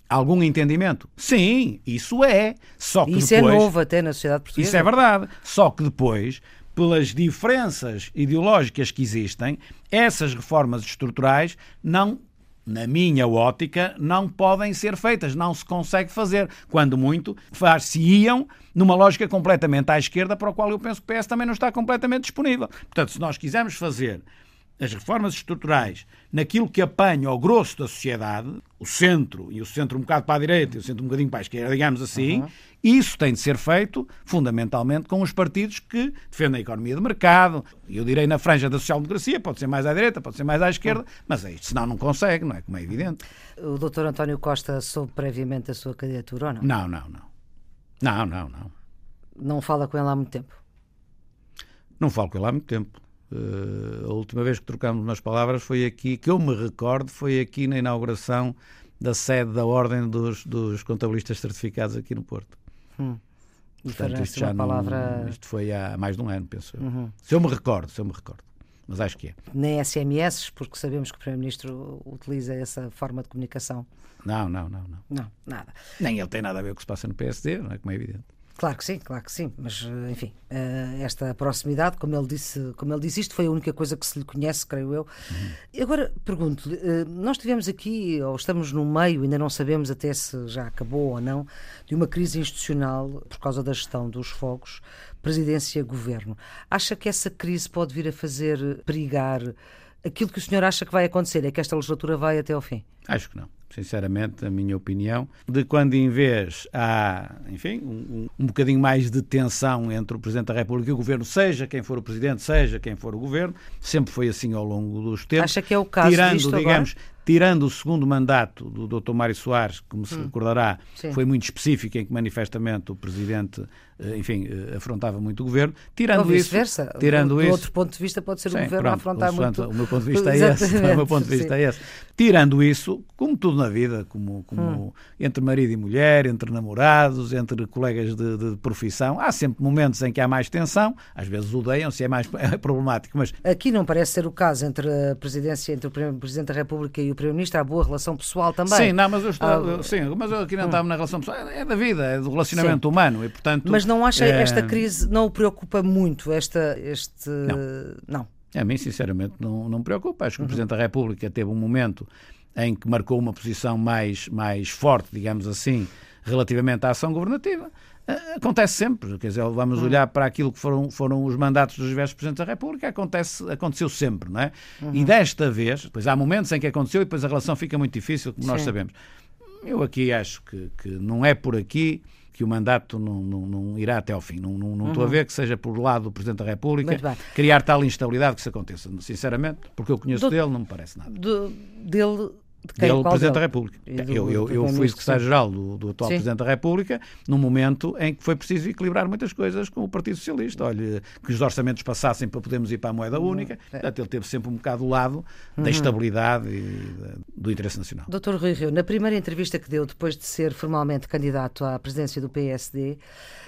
Algum entendimento? Sim, isso é. Só que isso é depois, é novo até na sociedade portuguesa. Isso é verdade. Só que depois, pelas diferenças ideológicas que existem, essas reformas estruturais não na minha ótica, não podem ser feitas, não se consegue fazer. Quando muito, far-se-iam numa lógica completamente à esquerda, para a qual eu penso que o PS também não está completamente disponível. Portanto, se nós quisermos fazer as reformas estruturais naquilo que apanha ao grosso da sociedade, o centro, e o centro um bocado para a direita e o centro um bocadinho para a esquerda, digamos assim, uhum. isso tem de ser feito fundamentalmente com os partidos que defendem a economia de mercado. Eu direi na franja da social-democracia, pode ser mais à direita, pode ser mais à esquerda, uhum. mas é isto, senão não consegue, não é? Como é evidente. O doutor António Costa soube previamente a sua candidatura ou não? Não, não, não. Não, não, não. Não fala com ele há muito tempo? Não falo com ele há muito tempo. Uh, a última vez que trocámos umas palavras foi aqui, que eu me recordo, foi aqui na inauguração da sede da Ordem dos, dos Contabilistas Certificados aqui no Porto. Hum. Portanto, isto já palavra... isto foi há mais de um ano, penso eu. Uhum. Se eu me recordo, se eu me recordo. Mas acho que é. Nem SMS, porque sabemos que o Primeiro-Ministro utiliza essa forma de comunicação. Não, não, não, não. Não, nada. Nem ele tem nada a ver com o que se passa no PSD, não é como é evidente. Claro que sim, claro que sim, mas eh, enfim, eh, esta proximidade, como ele disse, como ele disse isto, foi a única coisa que se lhe conhece, creio eu. Uhum. Agora pergunto-lhe, eh, nós tivemos aqui, ou estamos no meio, ainda não sabemos até se já acabou ou não, de uma crise institucional por causa da gestão dos fogos, presidência-governo. Acha que essa crise pode vir a fazer perigar aquilo que o senhor acha que vai acontecer é que esta legislatura vai até ao fim? Acho que não. Sinceramente, a minha opinião, de quando em vez há, enfim, um, um bocadinho mais de tensão entre o Presidente da República e o Governo, seja quem for o Presidente, seja quem for o Governo, sempre foi assim ao longo dos tempos. Acha que é o caso tirando, digamos, agora? tirando o segundo mandato do Dr. Mário Soares, como se Hum. recordará, foi muito específico em que manifestamente o Presidente, enfim, eh, afrontava muito o Governo. Ou Tirando isso, vice-versa. tirando do, do isso, outro ponto de vista, pode ser o Sim, governo a pronto, afrontar consoante muito. O meu ponto de vista é esse. O meu ponto de vista Exatamente, é esse. Tirando isso, como tudo na vida, como, como Hum. entre marido e mulher, entre namorados, entre colegas de, de profissão, há sempre momentos em que há mais tensão, às vezes odeiam-se, é mais é problemático, mas Aqui não parece ser o caso entre a presidência, entre o Presidente da República e o Primeiro-Ministro. Há boa relação pessoal também. Sim, não, mas eu estou, Ah, sim, mas eu aqui não estava na relação pessoal, é da vida, é do relacionamento humano e portanto. Mas não acha eh, esta crise, não o preocupa muito, esta, este... Não. A mim, sinceramente, não, não me preocupa. Uhum. Acho que o Presidente da República teve um momento em que marcou uma posição mais, mais forte, digamos assim, relativamente à ação governativa. Acontece sempre, quer dizer, Uhum. vamos olhar para aquilo que foram, foram os mandatos dos diversos Presidentes da República, acontece, aconteceu sempre, não é? Uhum. E desta vez, pois há momentos em que aconteceu e depois a relação fica muito difícil, como nós Sim. sabemos. Eu aqui acho que, que não é por aqui que o mandato não, não, não irá até ao fim. Não, não, não estou a ver que seja por lado do Presidente da República Uhum. Criar tal instabilidade que isso aconteça. Sinceramente, porque eu conheço Doutor- dele, não me parece nada. Do- dele, de quem? Dele, Presidente da dele? República. E do- eu, eu, eu fui secretário-geral do, do atual Sim. Presidente da República num momento em que foi preciso equilibrar muitas coisas com o Partido Socialista. Olha, que os orçamentos passassem para podermos ir para a moeda única. Portanto, ele teve sempre um bocado do lado da estabilidade e da- do interesse nacional. Doutor Rui Rio, na primeira entrevista que deu depois de ser formalmente candidato à presidência do PSD,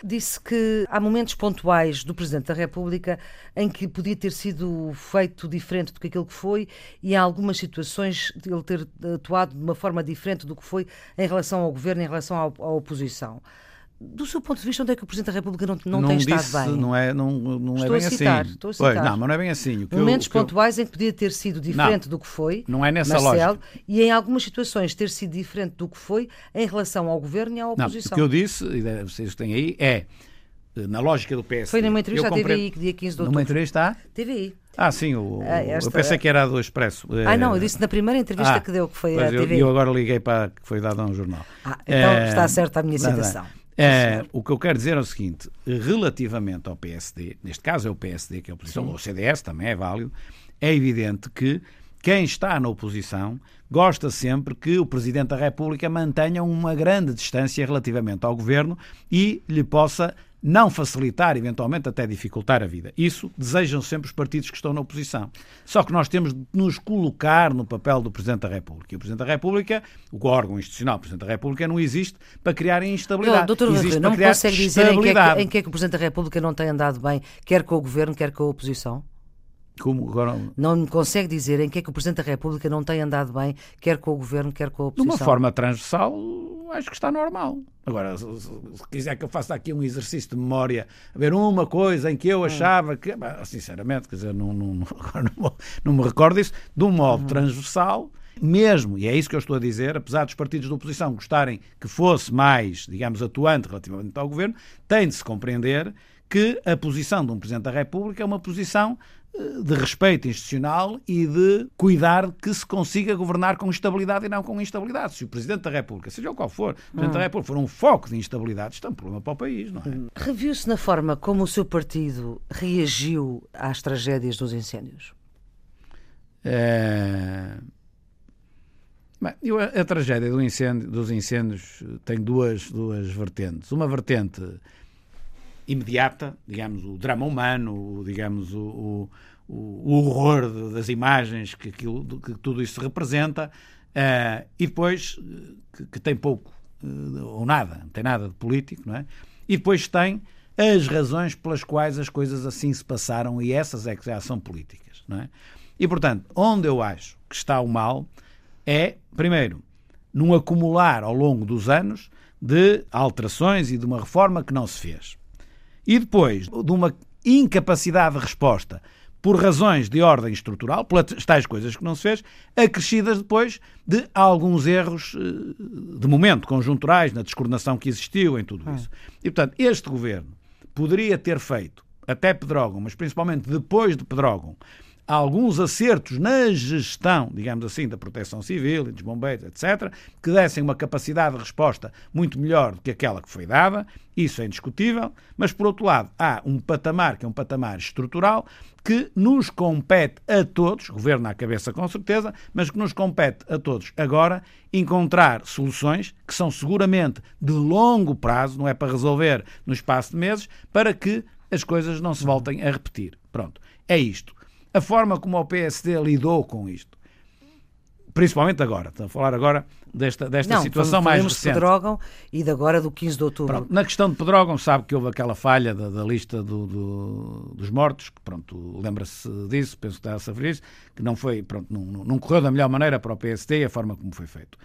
disse que há momentos pontuais do Presidente da República em que podia ter sido feito diferente do que aquilo que foi e há algumas situações de ele ter atuado de uma forma diferente do que foi em relação ao Governo, em relação à oposição. Do seu ponto de vista, onde é que o Presidente da República não, não, tem disse, estado bem? Não é, não, não Estou é a bem citar, assim. estou a Pois, citar. não, mas não é bem assim. Eu- Momentos eu- pontuais em que podia ter sido diferente do que foi, Não é nessa Marcelo, lógica. e em algumas situações ter sido diferente do que foi em relação ao governo e à Não, oposição. o que eu disse, e vocês têm aí, é na lógica do PSD. Foi numa entrevista eu à TVI, que dia 15 de outubro. Numa entrevista à? TVI. Ah, sim, o, Ah, esta- eu pensei que era a do Expresso. Ah, não, Eh, eu disse na primeira entrevista ah, que deu, que foi pois à eu, eu agora liguei para a que foi dada a um jornal. Ah, então Eh, está certa a minha citação. Senhor. o que eu quero dizer é o seguinte: relativamente ao PSD, neste caso é o PSD que é a oposição, ou o CDS também é válido, é evidente que quem está na oposição gosta sempre que o Presidente da República mantenha uma grande distância relativamente ao governo e lhe possa não facilitar, eventualmente até dificultar a vida. Isso desejam sempre os partidos que estão na oposição. Só que nós temos de nos colocar no papel do Presidente da República. E o Presidente da República, o órgão institucional do Presidente da República, não existe para criar instabilidade. Doutor Rui existe para não consegue dizer em que, é que, em que é que o Presidente da República não tem andado bem, quer com o governo, quer com a oposição? Como agora, Não me consegue dizer em que é que o Presidente da República não tem andado bem, quer com o governo, quer com a de oposição? uma forma transversal, acho que está normal. Agora, se, se- se quiser que eu faça aqui um exercício de memória, ver uma coisa em que Hum. eu achava que, bah, sinceramente, quer dizer, não, não, não, não, me- recordo isso, de um Hum. modo transversal, mesmo, e é isso que eu estou a dizer, apesar dos partidos da oposição gostarem que fosse mais, digamos, atuante relativamente ao governo, tem de se compreender que a posição de um Presidente da República é uma posição de respeito institucional e de cuidar que se consiga governar com estabilidade e não com instabilidade. Se o Presidente da República, seja o qual for, o Presidente da República for um foco de instabilidade, isto é um problema para o país, não é? Reviu-se na forma como o seu partido reagiu às tragédias dos incêndios? É... Bem, eu- a, a tragédia do incêndio- dos incêndios tem duas, duas vertentes. Uma vertente imediata, digamos, o drama humano, o, digamos, o, o, o horror de- das imagens que, aquilo- que tudo isso representa, eh, e depois eh, que, que tem pouco eh, ou nada, não tem nada de político, não é? E depois tem as razões pelas quais as coisas assim se passaram e essas é que já são políticas, não é? E portanto, onde eu acho que está o mal é, primeiro, num acumular ao longo dos anos de alterações e de uma reforma que não se fez. E depois, de uma incapacidade de resposta por razões de ordem estrutural, pelas tais coisas que não se fez, acrescidas depois de alguns erros eh, de momento, conjunturais, na descoordenação que existiu em tudo isso. E, portanto, este governo poderia ter feito, até Pedrógão, mas principalmente depois de Pedrógão, alguns acertos na gestão, digamos assim, da proteção civil e dos bombeiros, etc., que dessem uma capacidade de resposta muito melhor do que aquela que foi dada, isso é indiscutível, mas por outro lado, há um patamar que é um patamar estrutural que nos compete a todos, governo à cabeça com certeza, mas que nos compete a todos agora encontrar soluções que são seguramente de longo prazo, não é para resolver no espaço de meses, para que as coisas não se voltem a repetir. Pronto, é isto a forma como o PSD lidou com isto. Principalmente agora, estou a falar agora desta, desta Não, situação mais recente. de Pedrógão e de agora do 15 de outubro. Pronto, na questão de Pedrógão, sabe que houve aquela falha da, da lista do, do, dos mortos, que pronto, lembra-se disso, penso que está a saber isso, que não foi, pronto, não, não correu da melhor maneira para o PSD a forma como foi feito.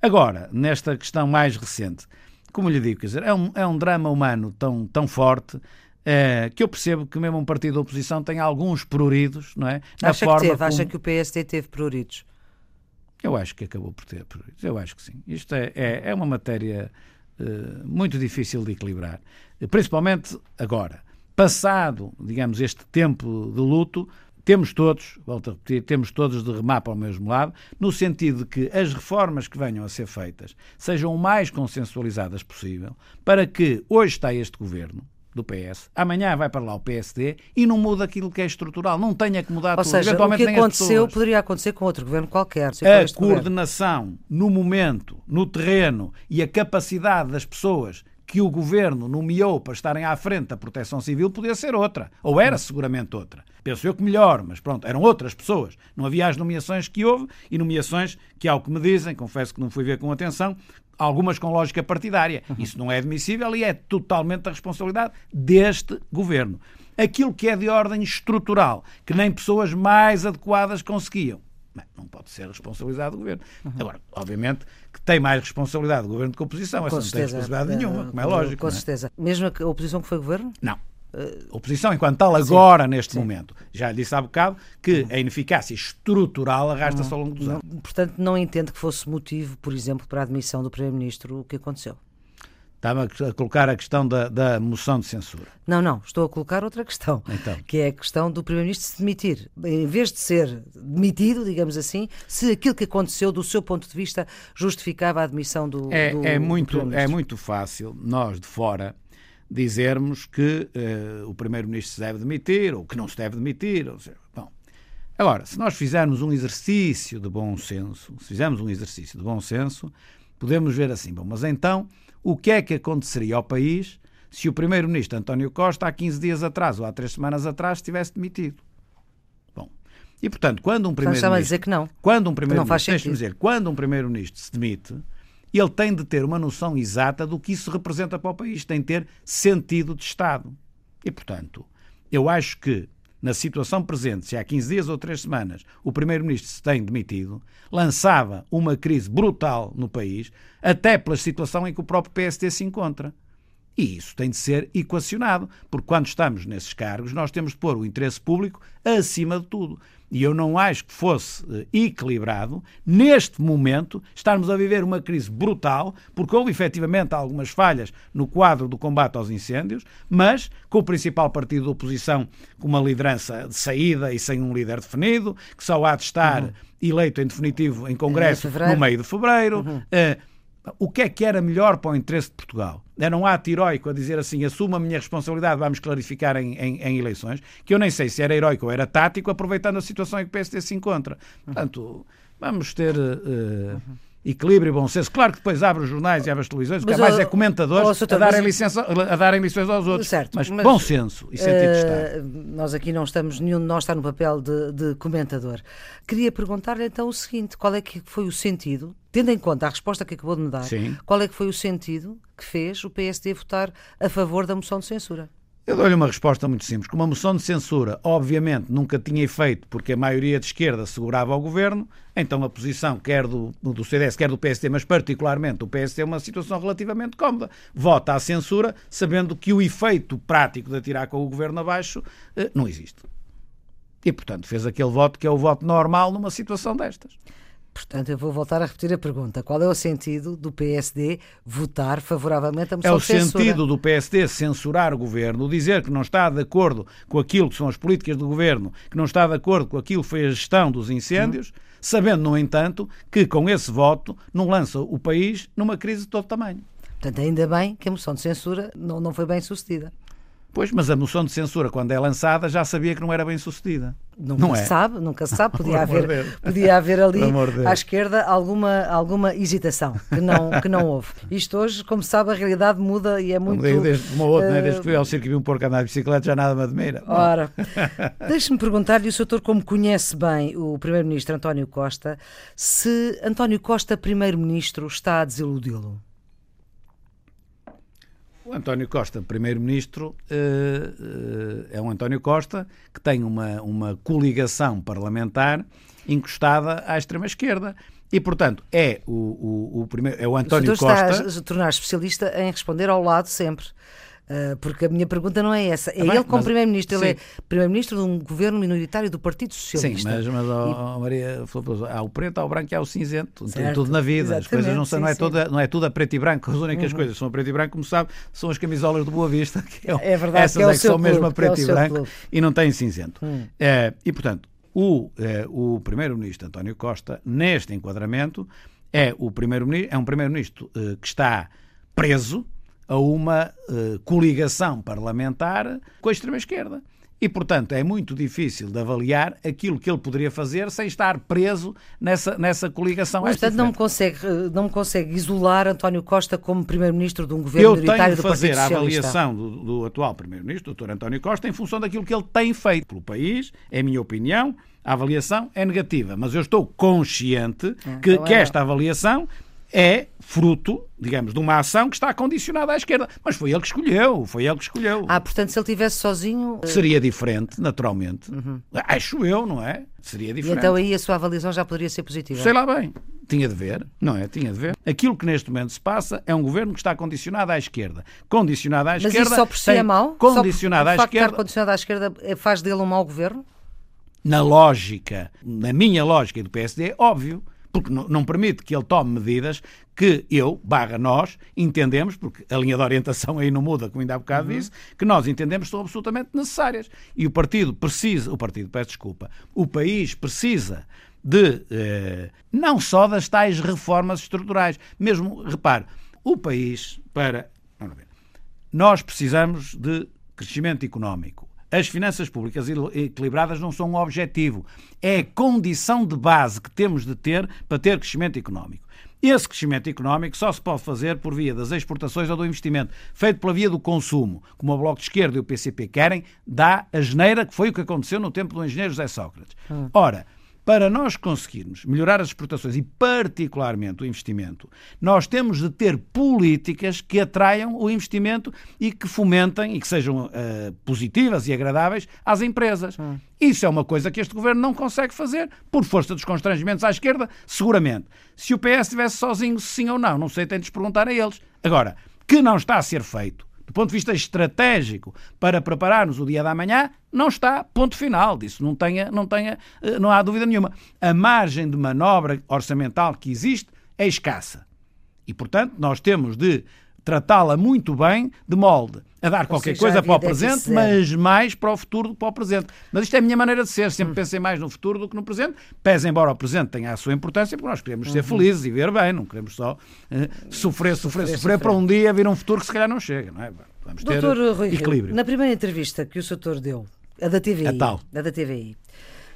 Agora, nesta questão mais recente, como lhe digo, quer dizer, é um, é um drama humano tão, tão forte é, que eu percebo que mesmo um partido da oposição tem alguns pruridos, não é? Na acha forma que teve, como... acha que o PSD teve pruridos? Eu acho que acabou por ter pruridos, eu acho que sim. Isto é, é, é uma matéria uh, muito difícil de equilibrar, principalmente agora. Passado, digamos, este tempo de luto, temos todos, volto a repetir, temos todos de remar para o mesmo lado, no sentido de que as reformas que venham a ser feitas sejam o mais consensualizadas possível, para que hoje está este governo, do PS, amanhã vai para lá o PSD e não muda aquilo que é estrutural. Não tenha que mudar Ou tudo. Seja, o que aconteceu poderia acontecer com outro governo qualquer. A coordenação governo. no momento, no terreno e a capacidade das pessoas que o governo nomeou para estarem à frente da proteção civil podia ser outra. Ou era seguramente outra. Penso eu que melhor, mas pronto, eram outras pessoas. Não havia as nomeações que houve e nomeações que, ao que me dizem, confesso que não fui ver com atenção, algumas com lógica partidária. Isso não é admissível e é totalmente a responsabilidade deste governo. Aquilo que é de ordem estrutural, que nem pessoas mais adequadas conseguiam, não pode ser responsabilidade do governo. Uhum. Agora, obviamente, que tem mais responsabilidade do governo do que a oposição. Essa não tem responsabilidade nenhuma, como é lógico. Com é? certeza. Mesmo a oposição que foi governo? Não. A oposição, enquanto tal, agora, sim, neste sim. momento. Já lhe disse há bocado que a ineficácia estrutural arrasta-se ao longo dos anos. Portanto, não entende que fosse motivo, por exemplo, para a admissão do Primeiro-Ministro o que aconteceu? Estava a colocar a questão da, da, moção de censura. Não, não, estou a colocar outra questão, então. que é a questão do Primeiro-Ministro se demitir. Em vez de ser demitido, digamos assim, se aquilo que aconteceu, do seu ponto de vista, justificava a admissão do, é, do, é muito É muito fácil, nós de fora, dizermos que uh, o Primeiro-Ministro se deve demitir ou que não se deve demitir. Ou seja, bom, agora, se nós fizermos um exercício de bom senso, se fizermos um exercício de bom senso, podemos ver assim, bom, mas então o que é que aconteceria ao país se o Primeiro-Ministro António Costa há 15 dias atrás ou há 3 semanas atrás tivesse demitido? Bom, e portanto, quando um Primeiro-Ministro... dizer que não. Quando um Primeiro-Ministro... dizer, quando um Primeiro-Ministro se demite ele tem de ter uma noção exata do que isso representa para o país, tem de ter sentido de Estado. E, portanto, eu acho que, na situação presente, se há 15 dias ou 3 semanas o Primeiro-Ministro se tem demitido, lançava uma crise brutal no país, até pela situação em que o próprio PSD se encontra. E isso tem de ser equacionado, porque quando estamos nesses cargos, nós temos de pôr o interesse público acima de tudo. E eu não acho que fosse eh, equilibrado, neste momento, estarmos a viver uma crise brutal, porque houve efetivamente algumas falhas no quadro do combate aos incêndios, mas com o principal partido da oposição com uma liderança de saída e sem um líder definido, que só há de estar uhum. eleito em definitivo em Congresso no meio de fevereiro. Uhum. Uh, o que é que era melhor para o interesse de Portugal? Era um ato heroico a dizer assim, assumo a minha responsabilidade, vamos clarificar em, em, em, eleições, que eu nem sei se era heroico ou era tático, aproveitando a situação em que o PSD se encontra. Portanto, vamos ter... Uh, equilíbrio e bom senso. Claro que depois abre os jornais e abre as televisões, porque mais é comentadores a, darem licença, a darem lições aos outros. Certo, mas, mas, bom senso e sentido uh, de Estado. Nós aqui não estamos, nenhum de nós está no papel de, de comentador. Queria perguntar-lhe então o seguinte: qual é que foi o sentido, tendo em conta a resposta que acabou de me dar, Sim. qual é que foi o sentido que fez o PSD votar a favor da moção de censura? Eu dou-lhe uma resposta muito simples. Como a moção de censura, obviamente, nunca tinha efeito porque a maioria de esquerda segurava o governo, então a posição, quer do, do CDS, quer do PSD, mas particularmente do PSD, é uma situação relativamente cómoda. Vota à censura, sabendo que o efeito prático de atirar com o governo abaixo eh, não existe. E, portanto, fez aquele voto que é o voto normal numa situação destas. Portanto, eu vou voltar a repetir a pergunta. Qual é o sentido do PSD votar favoravelmente a moção É o de censura? sentido do PSD censurar o governo, dizer que não está de acordo com aquilo que são as políticas do governo, que não está de acordo com aquilo que foi a gestão dos incêndios, Uhum. sabendo, no entanto, que com esse voto não lança o país numa crise de todo tamanho. Portanto, ainda bem que a moção de censura não, não foi bem sucedida. Pois, mas a moção de censura, quando é lançada, já sabia que não era bem sucedida. Nunca não se é? sabe, nunca se sabe. Podia, haver, Deus. podia haver ali à esquerda alguma, alguma hesitação que não, que não houve. Isto hoje, como se sabe, a realidade muda e é muito. desde uma outra, né? eh, desde que fui ao circo e vi um porco andar de bicicleta, já nada me admira. Ora, deixe-me perguntar-lhe, o Sr. como conhece bem o Primeiro-Ministro António Costa, se António Costa, Primeiro-Ministro, está a desiludi-lo. O António Costa, primeiro-ministro, eh, eh, é um António Costa que tem uma, uma coligação parlamentar encostada à extrema-esquerda. E, portanto, é o, o, o primeiro, é o O António está Costa. a se tornar especialista em responder ao lado sempre. Uh, porque a minha pergunta não é essa. É bem, ele como mas- Primeiro-Ministro. Ele sim. é Primeiro-Ministro de um governo minoritário do Partido Sim, Socialista. mas, mas ó, ó, Maria Flores, há o preto, há o branco e há o cinzento. Tem Certo, tudo na vida. As coisas não, são, não, é sim, Uhum. toda, não é tudo a preto e branco. As únicas coisas que são a preto e branco, como sabe, são as camisolas do Boa Vista. Que é, É verdade, Essas que é é que são mesmo clube, a que é preto e branco clube. e não têm cinzento. Hum. É, e, portanto, o, é, o primeiro-ministro António Costa, neste enquadramento, é, o primeiro é um primeiro-ministro eh, que está preso a uma eh, coligação parlamentar com a extrema-esquerda. E, portanto, é muito difícil de avaliar aquilo que ele poderia fazer sem estar preso nessa, nessa coligação. Mas, É portanto, não me, consegue, uh, não me consegue isolar António Costa como Primeiro-Ministro de um governo Eu tenho de fazer a avaliação do, do atual Primeiro-Ministro, Dr. António Costa, em função daquilo que ele tem feito pelo país, é minha opinião. A avaliação é negativa, mas eu estou consciente que, então que é- esta avaliação é fruto, digamos, de uma ação que está condicionada à esquerda. Mas foi ele que escolheu, foi ele que escolheu. Ah, portanto, se ele estivesse sozinho. uh, Seria diferente, naturalmente. Acho eu, não é? Seria e diferente. então aí a sua avaliação já poderia ser positiva. Sei lá bem. Tinha de ver, não é? Tinha de ver. Aquilo que neste momento se passa é um governo que está condicionado à esquerda. Condicionado à Mas esquerda. isso só por si é mau? Condicionado só à esquerda. estar condicionado à esquerda eh, faz dele um mau governo? na lógica, na minha lógica e do PSD, óbvio, porque não, permite que ele tome medidas que eu, barra nós, entendemos, porque a linha de orientação aí não muda, como ainda há bocado disse, que nós entendemos que são absolutamente necessárias. E o partido precisa, o partido, peço desculpa, o país precisa de, eh, não só das tais reformas estruturais, mesmo, repare, o país, para, vamos ver, nós precisamos de crescimento económico. As finanças públicas equilibradas não são um objetivo, é a condição de base que temos de ter para ter crescimento económico. Esse crescimento económico só se pode fazer por via das exportações ou do investimento, feito pela via do consumo, como o Bloco de Esquerda e o PCP querem, dá a geneira que foi o que aconteceu no tempo do engenheiro José Sócrates. Ora, para nós conseguirmos melhorar as exportações e, particularmente, o investimento, nós temos de ter políticas que atraiam o investimento e que fomentem e que sejam eh, positivas e agradáveis às empresas. Isso é uma coisa que este governo não consegue fazer por força dos constrangimentos à esquerda, seguramente. Se o PS estivesse sozinho, sim ou não, não sei, tem de perguntar a eles. Agora, que não está a ser feito do ponto de vista estratégico para prepararmos o dia da manhã, não está, ponto final disso, não, tenha, não, tenha, eh, não há dúvida nenhuma. A margem de manobra orçamental que existe é escassa. E, portanto, nós temos de tratá-la muito bem, de molde, a dar qualquer seja, coisa para o déficit presente, mas mais para o futuro do que para o presente. Mas isto é a minha maneira de ser, sempre pensei mais no futuro do que no presente, pese embora o presente tenha a sua importância, porque nós queremos ser felizes e ver bem, não queremos só eh, sofrer, sofrer, sofrer, para um dia vir um futuro que se calhar não chega, não é? Vamos ter Doutor Rui Rio, equilíbrio. na primeira entrevista que o Sr. deu, a da TVI, A tal. a da TVI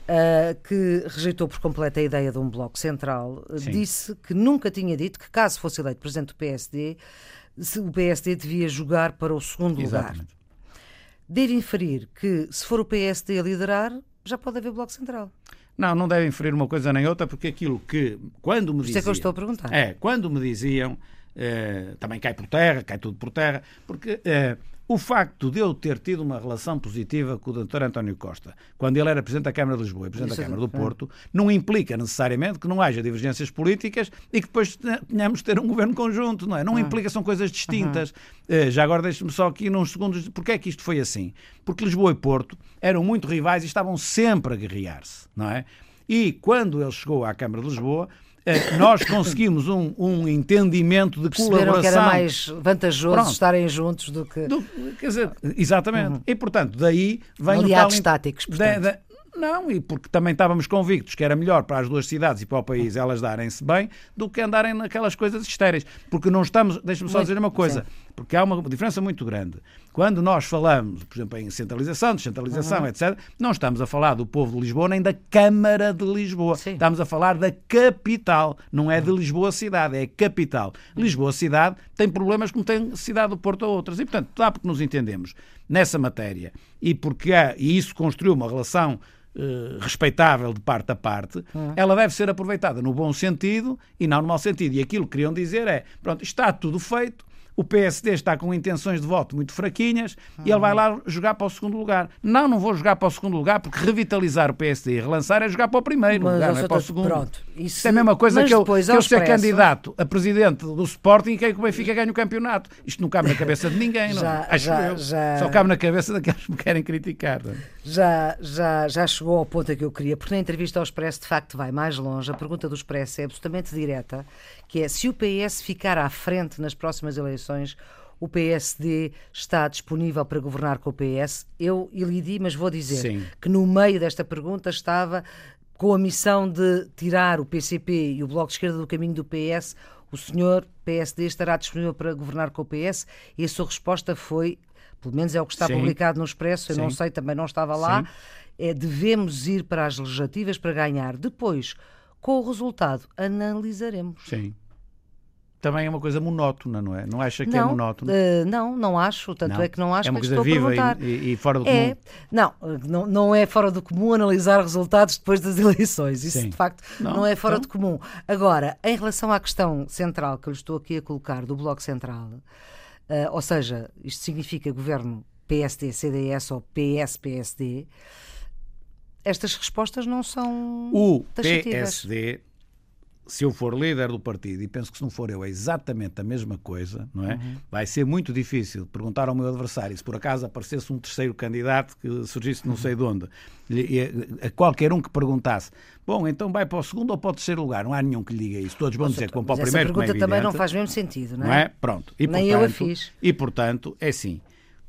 ah, que rejeitou por completo a ideia de um bloco central, ah, Sim. disse que nunca tinha dito que, caso fosse eleito presidente do PSD, o PSD devia jogar para o segundo lugar. Exatamente. Deve inferir que, se for o PSD a liderar, já pode haver bloco central. Não, não devem inferir uma coisa nem outra, porque aquilo que, quando me Por isso é diziam... que eu estou a perguntar. É, quando me diziam, eh, também cai por terra, cai tudo por terra, porque eh, o facto de eu ter tido uma relação positiva com o Dr. António Costa, quando ele era Presidente da Câmara de Lisboa e Presidente Isso da é- Câmara do é. Porto, não implica necessariamente que não haja divergências políticas e que depois tenha- tenhamos de ter um governo conjunto, não é? Não implica, são coisas distintas. Eh, já agora deixe-me só aqui nos segundos, porque é que isto foi assim? Porque Lisboa e Porto eram muito rivais e estavam sempre a guerrear-se, não é? E quando ele chegou à Câmara de Lisboa, nós conseguimos um, um entendimento de Perceberam colaboração. que era mais vantajoso Pronto. estarem juntos do que. Do- quer dizer, exatamente. E, portanto, daí vem Aliados o tal... táticos, portanto. Da- da- Não, e porque também estávamos convictos que era melhor para as duas cidades e para o país elas darem-se bem do que andarem naquelas coisas estéreis. Porque não estamos, deixa-me só Muito- dizer uma coisa, porque há uma diferença muito grande. Quando nós falamos, por exemplo, em centralização, descentralização, Uhum. etc., não estamos a falar do povo de Lisboa nem da Câmara de Lisboa. Sim. Estamos a falar da capital, não é de Lisboa cidade, é capital. Lisboa cidade tem problemas como tem cidade do Porto a outras. E, portanto, dá porque nos entendemos nessa matéria e porque há, e isso construiu uma relação eh, respeitável de parte a parte, ela deve ser aproveitada no bom sentido e não no mau sentido. E aquilo que queriam dizer é, pronto, está tudo feito, o PSD está com intenções de voto muito fraquinhas e ele vai lá jogar para o segundo lugar. Não, não vou jogar para o segundo lugar porque revitalizar o PSD e relançar é jogar para o primeiro Mas, lugar, não é para o segundo. pronto, isso- Isso é a mesma coisa que eu, que eu ser candidato a presidente do Sporting e quero que o Benfica ganhe o campeonato. Isto não cabe na cabeça de ninguém, não Já- é? Acho já- eu. já- Só cabe na cabeça daqueles que me querem criticar. é? Já, já, já chegou ao ponto a que eu queria, porque na entrevista ao Expresso de facto vai mais longe. A pergunta do Expresso é absolutamente direta, que é se o PS ficar à frente nas próximas eleições, o PSD está disponível para governar com o PS? Eu iludi, mas vou dizer Sim. que no meio desta pergunta estava com a missão de tirar o PCP e o Bloco de Esquerda do caminho do PS. O senhor PSD estará disponível para governar com o PS? E a sua resposta foi, pelo menos é o que está Sim. publicado no Expresso, eu não Sim. sei, também não estava lá, é devemos ir para as legislativas para ganhar. Depois, com o resultado, analisaremos. Sim. Também é uma coisa monótona, não é? Não acha que é não, monótono? eh, não, não acho. Tanto Não. é que não acho é uma que coisa viva e, e- fora do É, comum. não, não, não é fora do comum analisar resultados depois das eleições. Isso, Sim. de facto, não, Não, é fora então- do comum. Agora, em relação à questão central que eu lhe estou aqui a colocar do Bloco Central, eh, ou seja, isto significa governo PSD-CDS ou PS-PSD, estas respostas não são O taxativas. PSD, se eu for líder do partido, e penso que se não for eu é exatamente a mesma coisa, não é? Uhum. Vai ser muito difícil perguntar ao meu adversário se por acaso aparecesse um terceiro candidato que surgisse não sei de onde, e- a qualquer um que perguntasse, bom, então vai para o segundo ou para o terceiro lugar? Não há nenhum que lhe diga isso. Todos vão dizer que vão para o Mas essa primeiro, como é pergunta também não evidente. faz mesmo sentido, não é? não é? Pronto. E, Nem portanto, eu a fiz. E, portanto, é assim.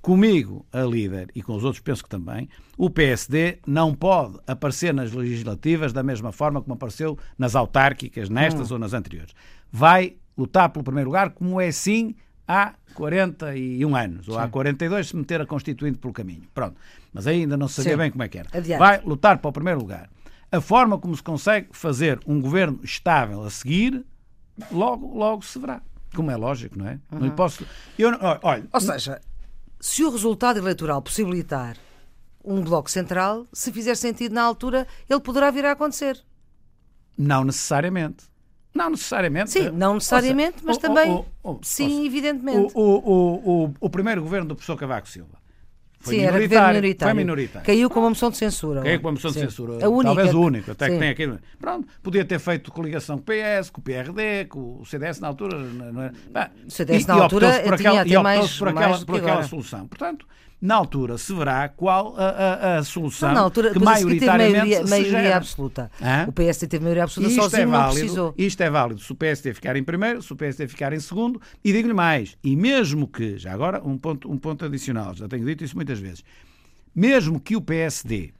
Comigo, a líder, e com os outros penso que também, o PSD não pode aparecer nas legislativas da mesma forma como apareceu nas autárquicas, nestas ou nas anteriores. Vai lutar pelo primeiro lugar, como é sim há 41 anos, ou há 42, se meter a Constituinte pelo caminho. Pronto. Mas ainda não se sabia Sim. bem como é que era. Adiante. Vai lutar para o primeiro lugar. A forma como se consegue fazer um governo estável a seguir, logo, logo se verá. Como é lógico, não é? Não lhe posso. Eu, olha, Ou seja, se o resultado eleitoral possibilitar um bloco central, se fizer sentido na altura, ele poderá vir a acontecer. não necessariamente. Não necessariamente. Sim, não necessariamente, Ou mas seja, também, o- o- o- sim, seja, evidentemente. O, o, o, o, o primeiro governo do professor Cavaco Silva foi sim, era governo minoritário. minoritário. Foi minoritário. Caiu com uma moção de censura. Caiu com uma moção de Sim. censura. A única. Talvez o único, até que tem aqui. Pronto, podia ter feito coligação com o PS, com o PRD, com o CDS na altura. Não é? Pá, O CDS e- na e altura tinha aquela, até mais- por mais aquela, do por que aquela solução. Portanto, na altura se verá qual a, a, a solução Na altura, que seguir teve maioritariamente maioria, maioria absoluta. Hã? O PSD teve maioria absoluta Isto sozinho, é, não válido, precisou. isto é válido se o PSD ficar em primeiro, se o PSD ficar em segundo, e digo-lhe mais, e mesmo que, já agora um ponto, um ponto adicional, já tenho dito isso muitas vezes, mesmo que o PSD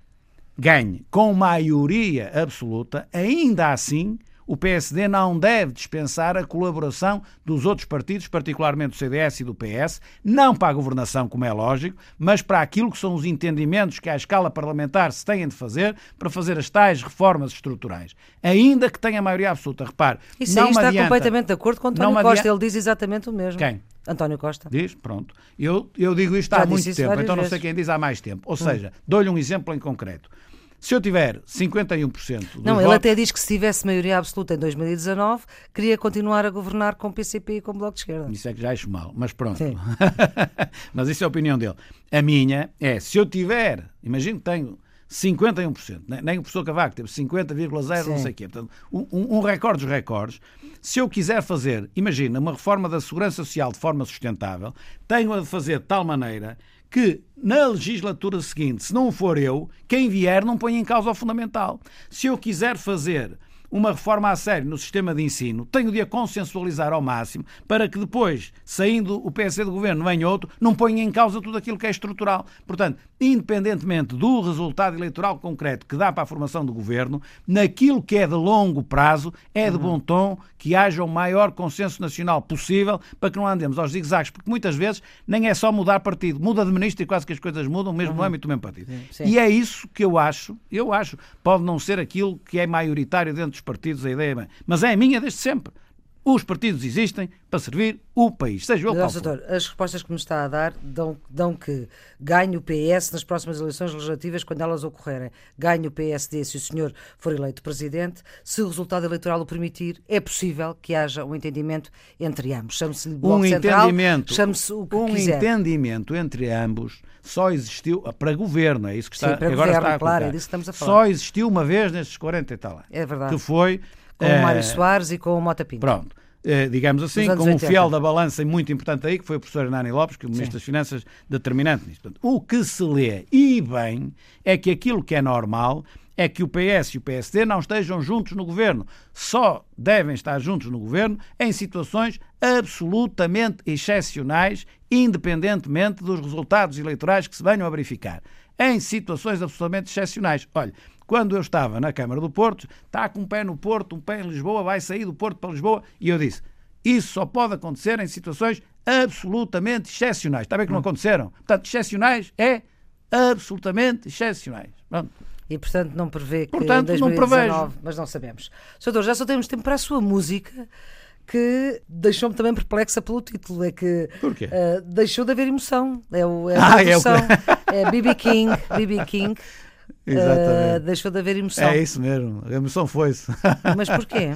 ganhe com maioria absoluta, ainda assim o PSD não deve dispensar a colaboração dos outros partidos, particularmente do CDS e do PS, não para a governação, como é lógico, mas para aquilo que são os entendimentos que à escala parlamentar se têm de fazer para fazer as tais reformas estruturais. Ainda que tenha maioria absoluta. Repare, Isso não aí está adianta- completamente de acordo com António não me Costa. adianta- Ele diz exatamente o mesmo. Quem? António Costa. Diz, pronto. Eu, eu digo isto Já há muito tempo, então não sei vezes. Hum. quem diz há mais tempo. Ou seja, dou-lhe um exemplo em concreto. Se eu tiver 51% dos Não, ele votos, até diz que se tivesse maioria absoluta em 2019, queria continuar a governar com PCP e com Bloco de Esquerda. Isso é que já acho mal, mas pronto. Mas isso é a opinião dele. A minha é, se eu tiver, imagino que tenho 51%, nem, nem o professor Cavaco teve 50,0 não sei o quê, portanto, um, um um recorde dos recordes. Se eu quiser fazer, imagina, uma reforma da segurança social de forma sustentável, tenho a fazer de tal maneira que na legislatura seguinte, se não for eu, quem vier não põe em causa o fundamental. Se eu quiser fazer uma reforma a sério no sistema de ensino, tenho de a consensualizar ao máximo para que depois, saindo o PSD do governo, venha outro, não ponha em causa tudo aquilo que é estrutural. Portanto, independentemente do resultado eleitoral concreto que dá para a formação do governo, naquilo que é de longo prazo, é de bom tom que haja o maior consenso nacional possível para que não andemos aos zigzags, porque muitas vezes nem é só mudar partido, muda de ministro e quase que as coisas mudam, mesmo no âmbito do mesmo partido. Sim. E é isso que eu acho, eu acho, pode não ser aquilo que é maioritário dentro partidos, a ideia, mas é a minha desde sempre. Os partidos existem para servir o país, seja ele qual for. doutor, as respostas que me está a dar dão, dão que ganhe o PS nas próximas eleições legislativas, quando elas ocorrerem. Ganhe o PSD se o senhor for eleito presidente. Se o resultado eleitoral o permitir, é possível que haja um entendimento entre ambos. Chame-se Bloco um Central, entendimento, chame-se o que um quiser. entendimento entre ambos só existiu para governo, é isso que está, Sim, para agora governo, está a claro, é disso que estamos a falar. Só existiu uma vez nestes 40 e tal anos. É verdade. Que foi Com o eh, Mário Soares e com o Mota Pinto. Pronto. Eh, digamos assim, com um 80. fiel da balança e muito importante aí, que foi o professor Hernani Lopes, que é o Ministro Sim. das Finanças, determinante nisto. Portanto, o que se lê, e bem, é que aquilo que é normal é que o PS e o PSD não estejam juntos no governo. Só devem estar juntos no governo em situações absolutamente excepcionais, independentemente dos resultados eleitorais que se venham a verificar. Em situações absolutamente excepcionais. Olha, quando eu estava na Câmara do Porto, está com um pé no Porto, um pé em Lisboa, vai sair do Porto para Lisboa, e eu disse: isso só pode acontecer em situações absolutamente excepcionais. Está bem que não aconteceram? Portanto, excepcionais é absolutamente excepcionais. Pronto. E, portanto, não prevê que Portanto, em não 2019, mas não sabemos. Sr. Doutor, já só temos tempo para a sua música, que deixou-me também perplexa pelo título. É que eh, deixou de haver emoção. É, o, é a Ah, é o. É BB King. BB King. Exatamente. deixou de haver emoção. É isso mesmo. A emoção foi-se. Mas porquê?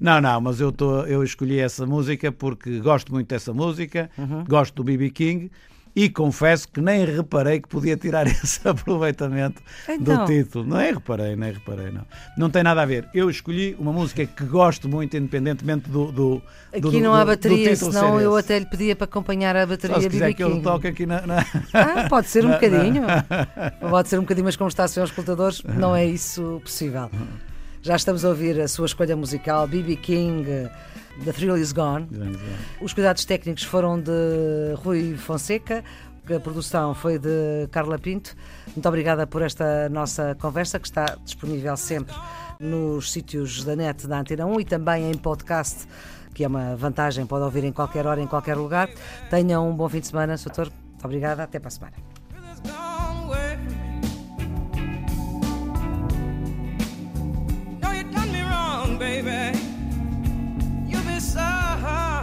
Não, não, mas eu, tô, eu escolhi essa música porque gosto muito dessa música, Uhum. gosto do B.B. King e confesso que nem reparei que podia tirar esse aproveitamento Então. do título. Não é reparei, nem reparei, não. Não tem nada a ver. Eu escolhi uma música que gosto muito, independentemente do. do Aqui do- não há bateria, senão eu até lhe pedia para acompanhar a bateria Só se quiser que eu toque aqui na. na- Ah, pode ser um Na- bocadinho. Pode ser um bocadinho, mas como está a ser aos escutadores, não é isso possível. Já estamos a ouvir a sua escolha musical, BB King, The Thrill Is Gone. Os cuidados técnicos foram de Rui Fonseca, a produção foi de Carla Pinto. Muito obrigada por esta nossa conversa, que está disponível sempre nos sítios da net da Antena 1 e também em podcast, que é uma vantagem, pode ouvir em qualquer hora, em qualquer lugar. Tenham um bom fim de semana, Sr. Doutor. Muito obrigada, até para a semana. It's miss our